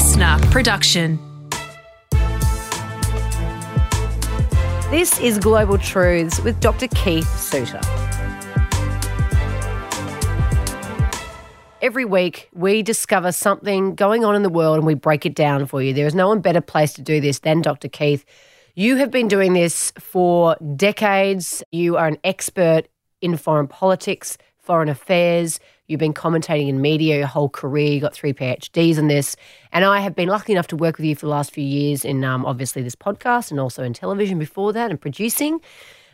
listener production. This is Global Truths with Dr. Keith Suter. Every week, we discover something going on in the world and we break it down for you. There is no one better place to do this than Dr. Keith. You have been doing this for decades. You are an expert in foreign politics, foreign affairs. You've been commentating in media your whole career. You got three PhDs in this. And I have been lucky enough to work with you for the last few years in um, obviously this podcast and also in television before that and producing.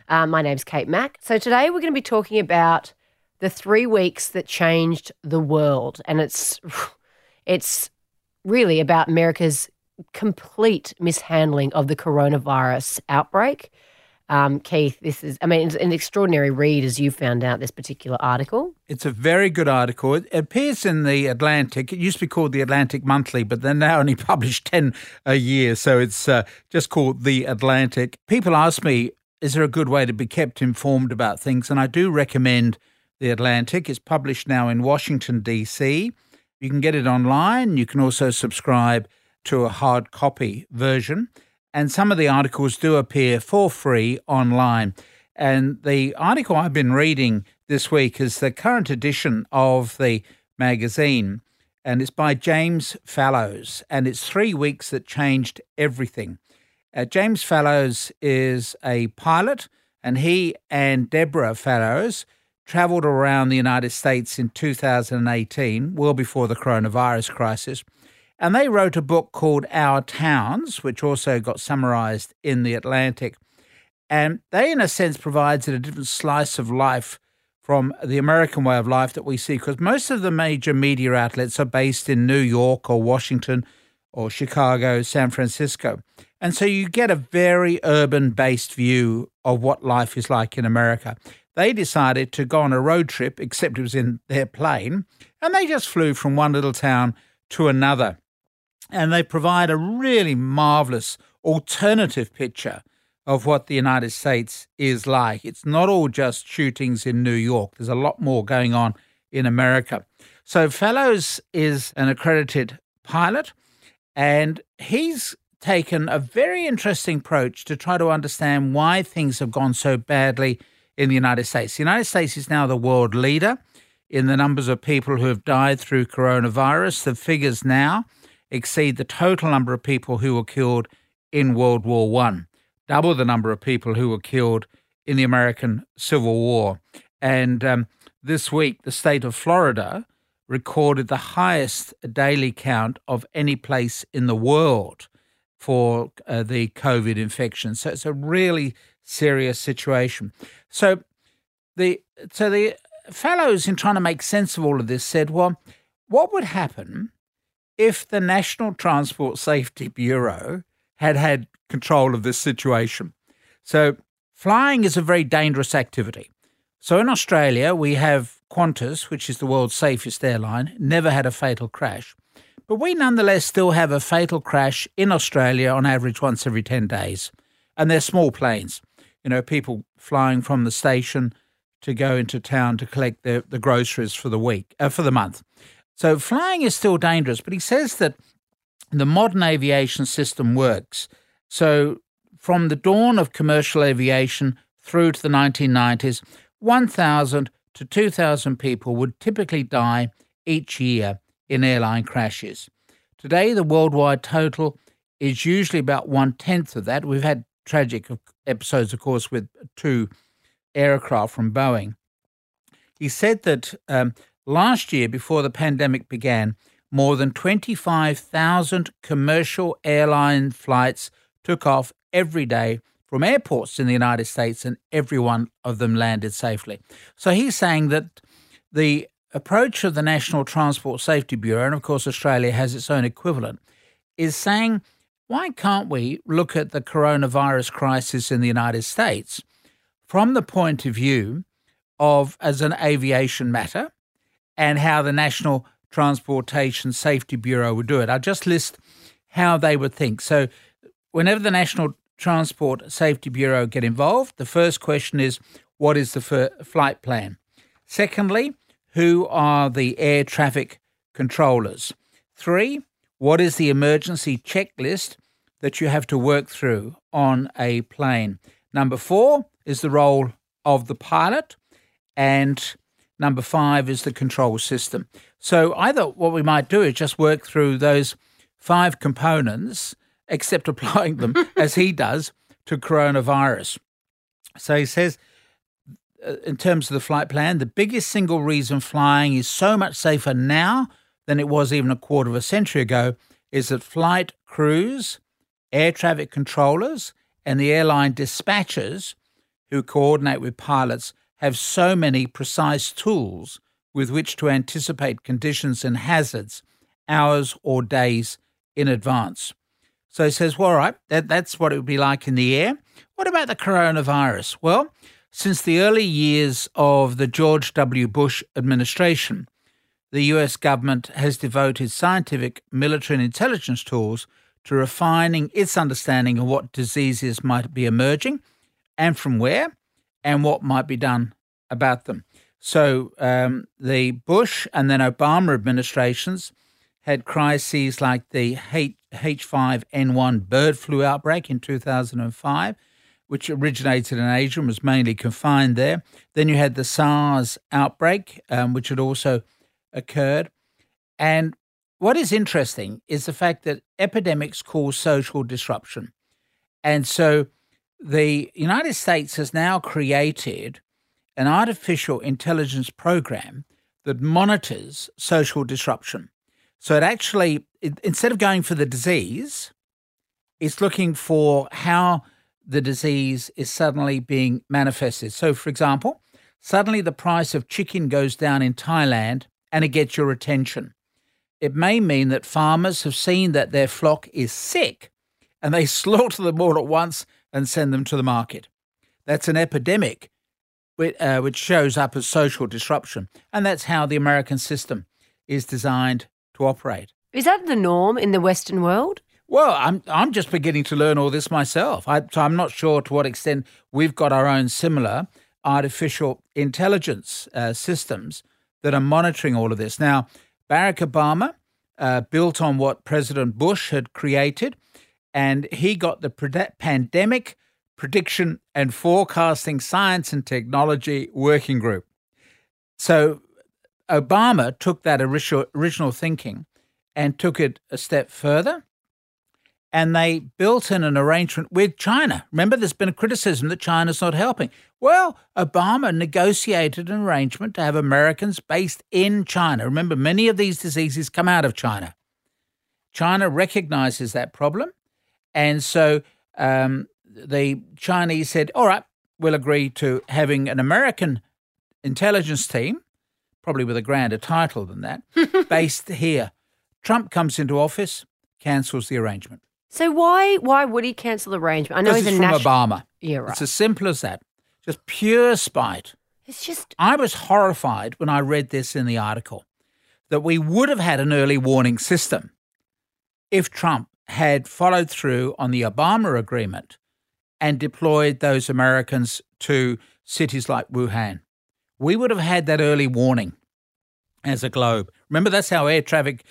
Um, my name's Kate Mack. So today we're going to be talking about the three weeks that changed the world. And it's, it's really about America's complete mishandling of the coronavirus outbreak. Um, Keith, this is, I mean, it's an extraordinary read as you found out this particular article. It's a very good article. It appears in the Atlantic. It used to be called the Atlantic Monthly, but they're now only published 10 a year. So it's uh, just called the Atlantic. People ask me, is there a good way to be kept informed about things? And I do recommend the Atlantic. It's published now in Washington, D.C. You can get it online. You can also subscribe to a hard copy version. And some of the articles do appear for free online. And the article I've been reading this week is the current edition of the magazine, and it's by James Fallows, and it's three weeks that changed everything. Uh, James Fallows is a pilot, and he and Deborah Fallows traveled around the United States in 2018, well before the coronavirus crisis. And they wrote a book called Our Towns, which also got summarized in The Atlantic. And they, in a sense, provides a different slice of life from the American way of life that we see, because most of the major media outlets are based in New York or Washington or Chicago, San Francisco. And so you get a very urban based view of what life is like in America they decided to go on a road trip, except it was in their plane, and they just flew from one little town to another. And they provide a really marvelous alternative picture of what the United States is like. It's not all just shootings in New York, there's a lot more going on in America. So, Fallows is an accredited pilot, and he's taken a very interesting approach to try to understand why things have gone so badly in the United States. The United States is now the world leader in the numbers of people who have died through coronavirus. The figures now exceed the total number of people who were killed in World War One, double the number of people who were killed in the American Civil War. And um, this week, the state of Florida recorded the highest daily count of any place in the world for uh, the COVID infection. So it's a really serious situation. So the so the Fallows in trying to make sense of all of this said, well, what would happen if the National Transport Safety Bureau had had control of this situation? So flying is a very dangerous activity. So in Australia, we have Qantas, which is the world's safest airline, never had a fatal crash. But we nonetheless still have a fatal crash in Australia on average once every 10 days. And they're small planes you know, people flying from the station to go into town to collect the, the groceries for the week, uh, for the month. So flying is still dangerous, but he says that the modern aviation system works. So from the dawn of commercial aviation through to the 1990s, 1,000 to 2,000 people would typically die each year in airline crashes. Today, the worldwide total is usually about one tenth of that. We've had tragic episodes, of course, with two aircraft from Boeing. He said that um, last year, before the pandemic began, more than 25,000 commercial airline flights took off every day from airports in the United States, and every one of them landed safely. So he's saying that the approach of the National Transport Safety Bureau, and of course, Australia has its own equivalent, is saying why can't we look at the coronavirus crisis in the United States from the point of view of as an aviation matter and how the National Transportation Safety Bureau would do it? I'll just list how they would think. So, whenever the National Transport Safety Bureau get involved, the first question is what is the flight plan? Secondly, who are the air traffic controllers? Three, what is the emergency checklist that you have to work through on a plane. Number four is the role of the pilot, and number five is the control system. So, either what we might do is just work through those five components, except applying them as he does to coronavirus. So, he says, uh, in terms of the flight plan, the biggest single reason flying is so much safer now than it was even a quarter of a century ago is that flight crews, air traffic controllers, and the airline dispatchers who coordinate with pilots have so many precise tools with which to anticipate conditions and hazards hours or days in advance. So he says, well, all right, that, that's what it would be like in the air. What about the coronavirus? Well, since the early years of the George W. Bush administration, the US government has devoted scientific, military, and intelligence tools to refining its understanding of what diseases might be emerging and from where and what might be done about them. So um, the Bush and then Obama administrations had crises like the H5N1 bird flu outbreak in 2005, which originated in Asia and was mainly confined there. Then you had the SARS outbreak, um, which had also occurred. And what is interesting is the fact that epidemics cause social disruption. And so the United States has now created an artificial intelligence program that monitors social disruption. So it actually, it, instead of going for the disease, it's looking for how the disease is suddenly being manifested. So, for example, suddenly the price of chicken goes down in Thailand and it gets your attention. It may mean that farmers have seen that their flock is sick and they slaughter them all at once and send them to the market. That's an epidemic uh, which shows up as social disruption. And that's how the American system is designed to operate. Is that the norm in the Western world? Well, I'm I'm just beginning to learn all this myself. I, so I'm not sure to what extent we've got our own similar artificial intelligence uh, systems that are monitoring all of this. Now, Barack Obama uh, built on what President Bush had created, and he got the pandemic prediction and forecasting science and technology working group. So Obama took that original, original thinking and took it a step further. And they built in an arrangement with China. Remember, there's been a criticism that China's not helping. Well, Obama negotiated an arrangement to have Americans based in China. Remember, many of these diseases come out of China. China recognizes that problem. And so um, the Chinese said, all right, we'll agree to having an American intelligence team, probably with a grander title than that, based here. Trump comes into office, cancels the arrangement. So why why would he cancel the arrangement? I know he's a from. Obama. Yeah, right. It's as simple as that. Just pure spite. It's just I was horrified when I read this in the article that we would have had an early warning system if Trump had followed through on the Obama agreement and deployed those Americans to cities like Wuhan. We would have had that early warning as a globe. Remember, that's how air traffic,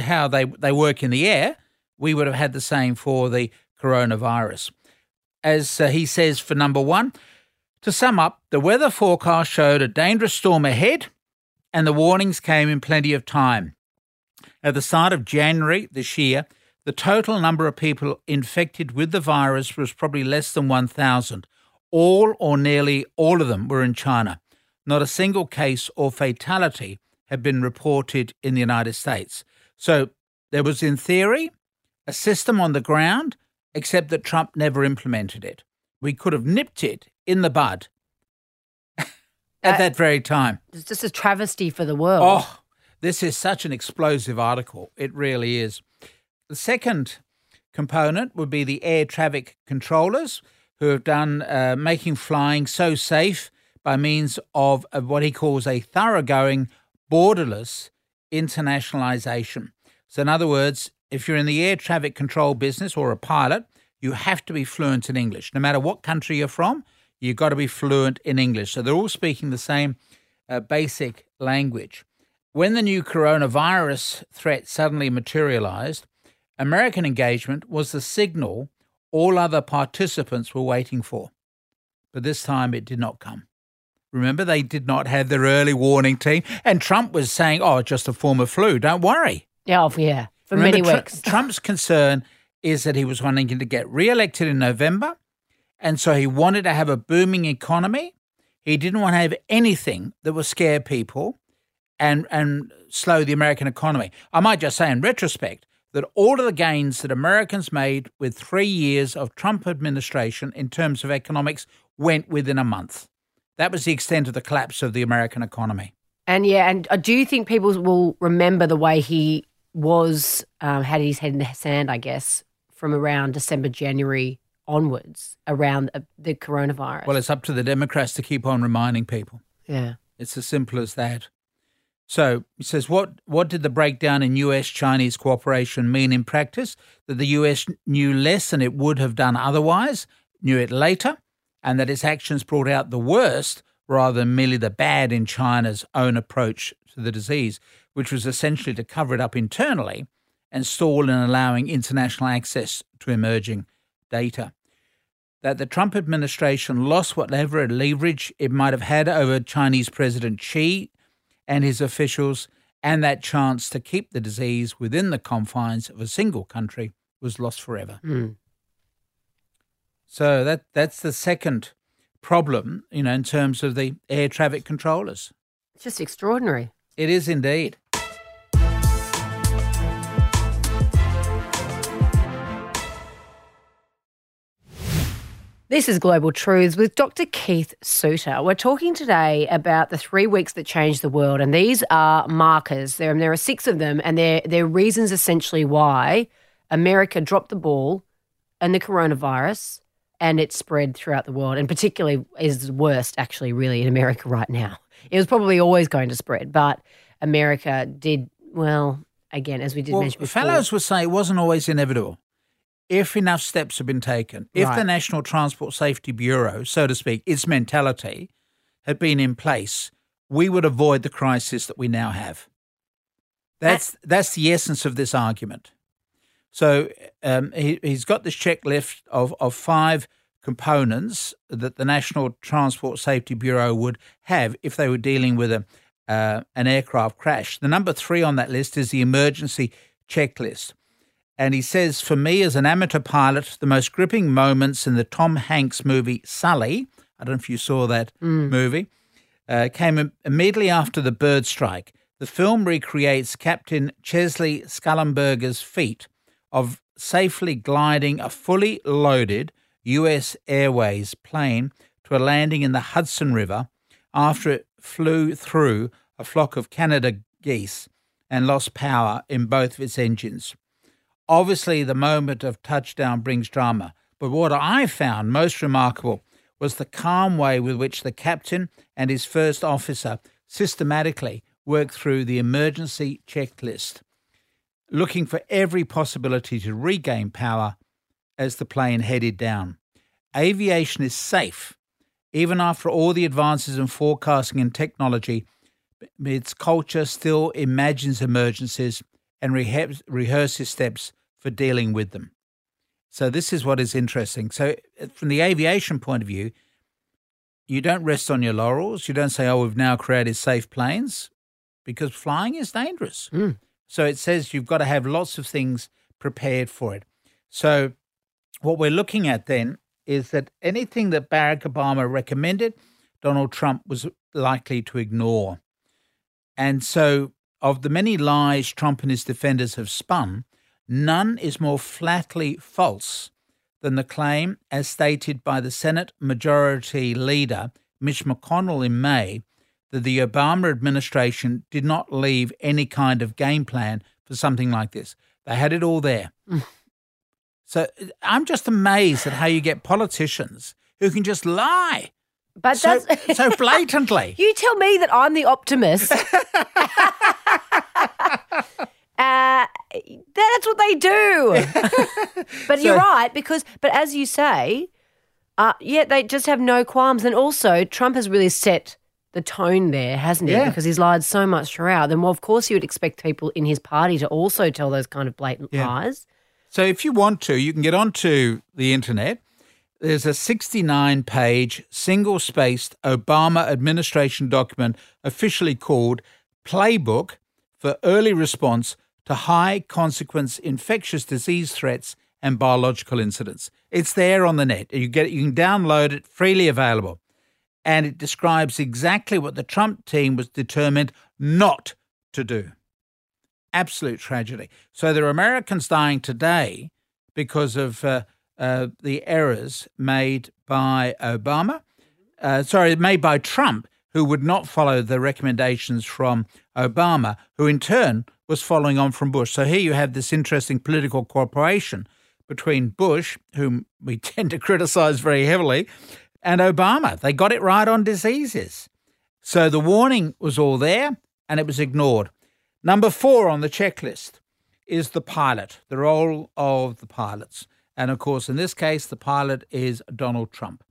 how they, they work in the air. We would have had the same for the coronavirus. As uh, he says for number one, to sum up, the weather forecast showed a dangerous storm ahead, and the warnings came in plenty of time. At the start of January this year, the total number of people infected with the virus was probably less than 1,000. All or nearly all of them were in China. Not a single case or fatality had been reported in the United States. So there was, in theory, a system on the ground, except that Trump never implemented it. We could have nipped it in the bud at uh, that very time. It's just a travesty for the world. Oh, this is such an explosive article. It really is. The second component would be the air traffic controllers who have done uh, making flying so safe by means of, of what he calls a thoroughgoing, borderless internationalization. So, in other words, if you're in the air traffic control business or a pilot, you have to be fluent in English. No matter what country you're from, you've got to be fluent in English. So they're all speaking the same uh, basic language. When the new coronavirus threat suddenly materialized, American engagement was the signal all other participants were waiting for. But this time it did not come. Remember, they did not have their early warning team, and Trump was saying, "Oh, just a form of flu. Don't worry." Yeah, oh, yeah, for Remember, many Tr- weeks. Trump's concern is that he was wanting to get re-elected in November, and so he wanted to have a booming economy. He didn't want to have anything that would scare people and and slow the American economy. I might just say, in retrospect, that all of the gains that Americans made with three years of Trump administration in terms of economics went within a month. That was the extent of the collapse of the American economy. And yeah, and uh, do you think people will remember the way he was um, had his head in the sand? I guess from around December, January onwards, around uh, the coronavirus. Well, it's up to the Democrats to keep on reminding people. yeah, It's as simple as that. So he says, what, what did the breakdown in US Chinese cooperation mean in practice? That the US knew less than it would have done otherwise, knew it later, and that its actions brought out the worst rather than merely the bad in China's own approach to the disease, which was essentially to cover it up internally and stall in allowing international access to emerging data that the Trump administration lost whatever leverage it might have had over Chinese President Xi and his officials, and that chance to keep the disease within the confines of a single country was lost forever. Mm. So that that's the second problem, you know, in terms of the air traffic controllers. it's just extraordinary. It is indeed. This is Global Truths with Dr. Keith Suter. We're talking today about the three weeks that changed the world, and these are markers. There, there are six of them, and they're, they're reasons essentially why America dropped the ball and the coronavirus, and it spread throughout the world, and particularly is worst actually really in America right now. It was probably always going to spread, but America did well. Again, as we did Well, mention before, Fallows would say it wasn't always inevitable. If enough steps have been taken, if the National Transport Safety Bureau, so to speak, its mentality had been in place, we would avoid the crisis that we now have. That's that's the essence of this argument. So um, he, he's got this checklist of, of five components that the National Transport Safety Bureau would have if they were dealing with a, uh, an aircraft crash. The number three on that list is the emergency checklist. And he says, for me as an amateur pilot, the most gripping moments in the Tom Hanks movie Sully, I don't know if you saw that movie, uh, came immediately after the bird strike. The film recreates Captain Chesley Sullenberger's feat of safely gliding a fully loaded US Airways plane to a landing in the Hudson River after it flew through a flock of Canada geese and lost power in both of its engines. Obviously, the moment of touchdown brings drama, but what I found most remarkable was the calm way with which the captain and his first officer systematically worked through the emergency checklist, looking for every possibility to regain power as the plane headed down. Aviation is safe, even after all the advances in forecasting and technology. Its culture still imagines emergencies and rehe- his steps for dealing with them. So, this is what is interesting. So, uh, from the aviation point of view, you don't rest on your laurels. You don't say, oh, we've now created safe planes because flying is dangerous. Mm. So, it says you've got to have lots of things prepared for it. So, what we're looking at then is that anything that Barack Obama recommended, Donald Trump was likely to ignore. And so, of the many lies Trump and his defenders have spun, none is more flatly false than the claim, as stated by the Senate Majority Leader Mitch McConnell in May, that the Obama administration did not leave any kind of game plan for something like this. They had it all there. so I'm just amazed at how you get politicians who can just lie but so, that's so blatantly. You tell me that I'm the optimist. uh, that's what they do. but you're right because, but as you say, uh, yeah, they just have no qualms, and also Trump has really set the tone there, hasn't he? Yeah. Because he's lied so much throughout. Then, well, of course, you would expect people in his party to also tell those kind of blatant Yeah. lies. So if you want to, you can get onto the internet. There's a 69 page, single spaced Obama administration document officially called Playbook for Early Response to High Consequence Infectious Disease Threats and Biological Incidents. It's there on the net. You get it, you can download it freely available. And it describes exactly what the Trump team was determined not to do absolute tragedy. So there are Americans dying today because of uh, uh, the errors made by Obama, uh, sorry, made by Trump, who would not follow the recommendations from Obama, who in turn was following on from Bush. So here you have this interesting political cooperation between Bush, whom we tend to criticize very heavily, and Obama. They got it right on diseases. So the warning was all there and it was ignored. Number four on the checklist is the pilot, the role of the pilots. And of course, in this case, the pilot is Donald Trump.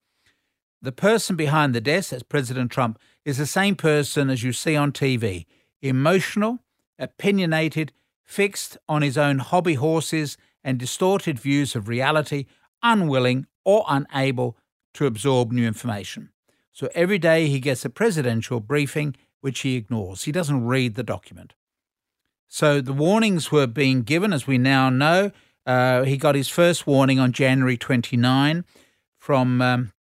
The person behind the desk, that's President Trump, is the same person as you see on TV emotional, opinionated, fixed on his own hobby horses and distorted views of reality, unwilling or unable to absorb new information. So every day he gets a presidential briefing, which he ignores. He doesn't read the document. So the warnings were being given, as we now know. Uh, he got his first warning on January 29 from um,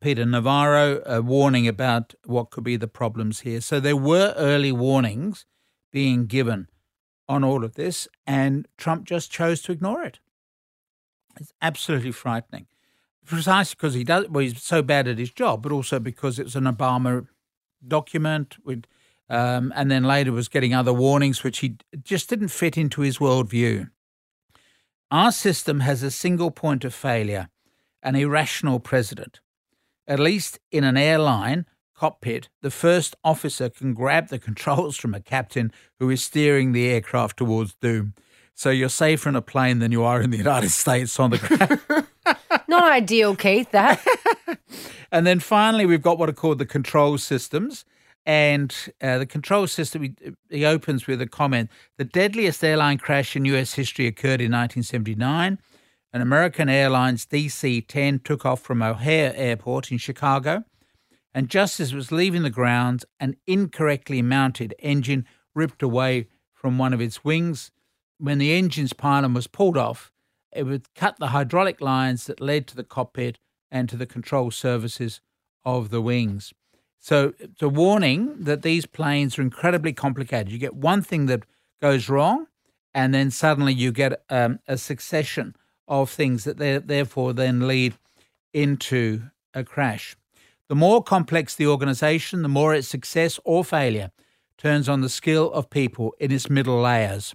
Peter Navarro, a warning about what could be the problems here. So there were early warnings being given on all of this, and Trump just chose to ignore it. It's absolutely frightening, precisely because he does. Well, he's so bad at his job, but also because it's an Obama document with. Um, and then later was getting other warnings which he just didn't fit into his worldview. Our system has a single point of failure an irrational president. At least in an airline cockpit, the first officer can grab the controls from a captain who is steering the aircraft towards doom. So you're safer in a plane than you are in the United States on the ground. Not ideal, Keith, that. and then finally, we've got what are called the control systems. And uh, the control system, he, he opens with a comment The deadliest airline crash in US history occurred in 1979. An American Airlines DC 10 took off from O'Hare Airport in Chicago. And just as it was leaving the grounds, an incorrectly mounted engine ripped away from one of its wings. When the engine's pylon was pulled off, it would cut the hydraulic lines that led to the cockpit and to the control surfaces of the wings. So it's a warning that these planes are incredibly complicated. You get one thing that goes wrong, and then suddenly you get um, a succession of things that therefore then lead into a crash. The more complex the organization, the more its success or failure turns on the skill of people in its middle layers,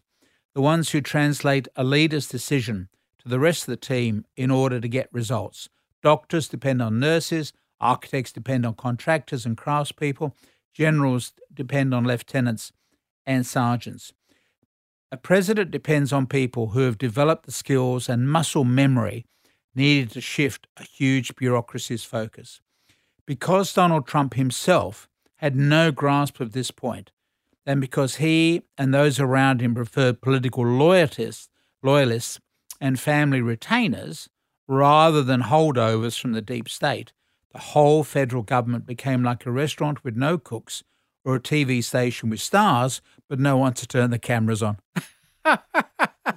the ones who translate a leader's decision to the rest of the team in order to get results. Doctors depend on nurses, architects depend on contractors and craftspeople, generals depend on lieutenants and sergeants. A president depends on people who have developed the skills and muscle memory needed to shift a huge bureaucracy's focus. Because Donald Trump himself had no grasp of this point, and because he and those around him preferred political loyalists, loyalists and family retainers rather than holdovers from the deep state, the whole federal government became like a restaurant with no cooks or a TV station with stars, but no one to turn the cameras on.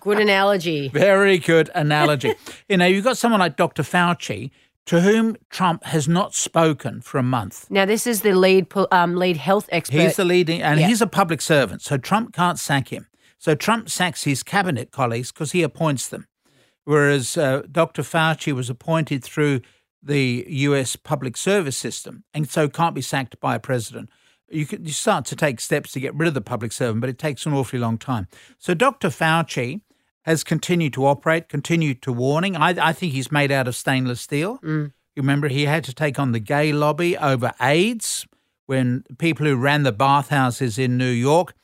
Good analogy. Very good analogy. you know, you've got someone like Dr. Fauci, to whom Trump has not spoken for a month. Now, this is the lead um, lead health expert. He's the leading, and Yeah. he's a public servant, so Trump can't sack him. So Trump sacks his cabinet colleagues because he appoints them. Whereas uh, Dr. Fauci was appointed through the US public service system and so can't be sacked by a president. You, can, you start to take steps to get rid of the public servant, but it takes an awfully long time. So Dr. Fauci has continued to operate, continued to warning. I, I think he's made out of stainless steel. You remember he had to take on the gay lobby over AIDS when people who ran the bathhouses in New York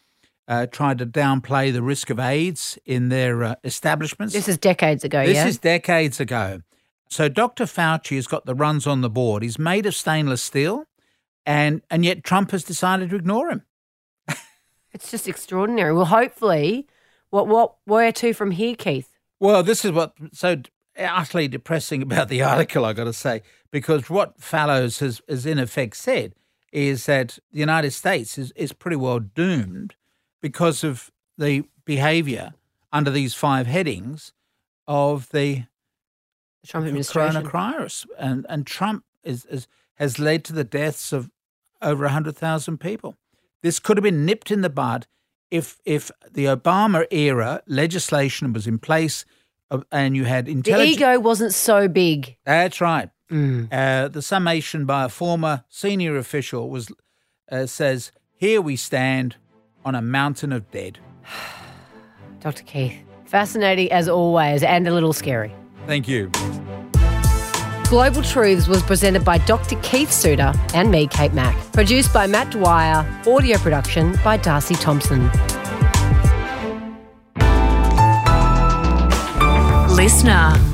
uh, tried to downplay the risk of AIDS in their uh, establishments. This is decades ago, This yeah? is decades ago. So Dr. Fauci has got the runs on the board. He's made of stainless steel. and and yet Trump has decided to ignore him. It's just extraordinary. Well, hopefully, what what where to from here, Keith? Well, this is what so utterly depressing about the article. I got to say, because what Fallows has, has in effect said is that the United States is is pretty well doomed because of the behaviour under these five headings of the Trump administration. coronavirus, and and Trump is, is has led to the deaths of over hundred thousand people. This could have been nipped in the bud if if the Obama era legislation was in place, uh, and you had intelligence, The ego wasn't so big. That's right. Uh, the summation by a former senior official was uh, says, "Here we stand on a mountain of dead." Dr. Keith, fascinating as always, and a little scary. Thank you. Global Truths was presented by Dr. Keith Suter and me, Kate Mack. Produced by Matt Dwyer. Audio production by Darcy Thompson. Listener.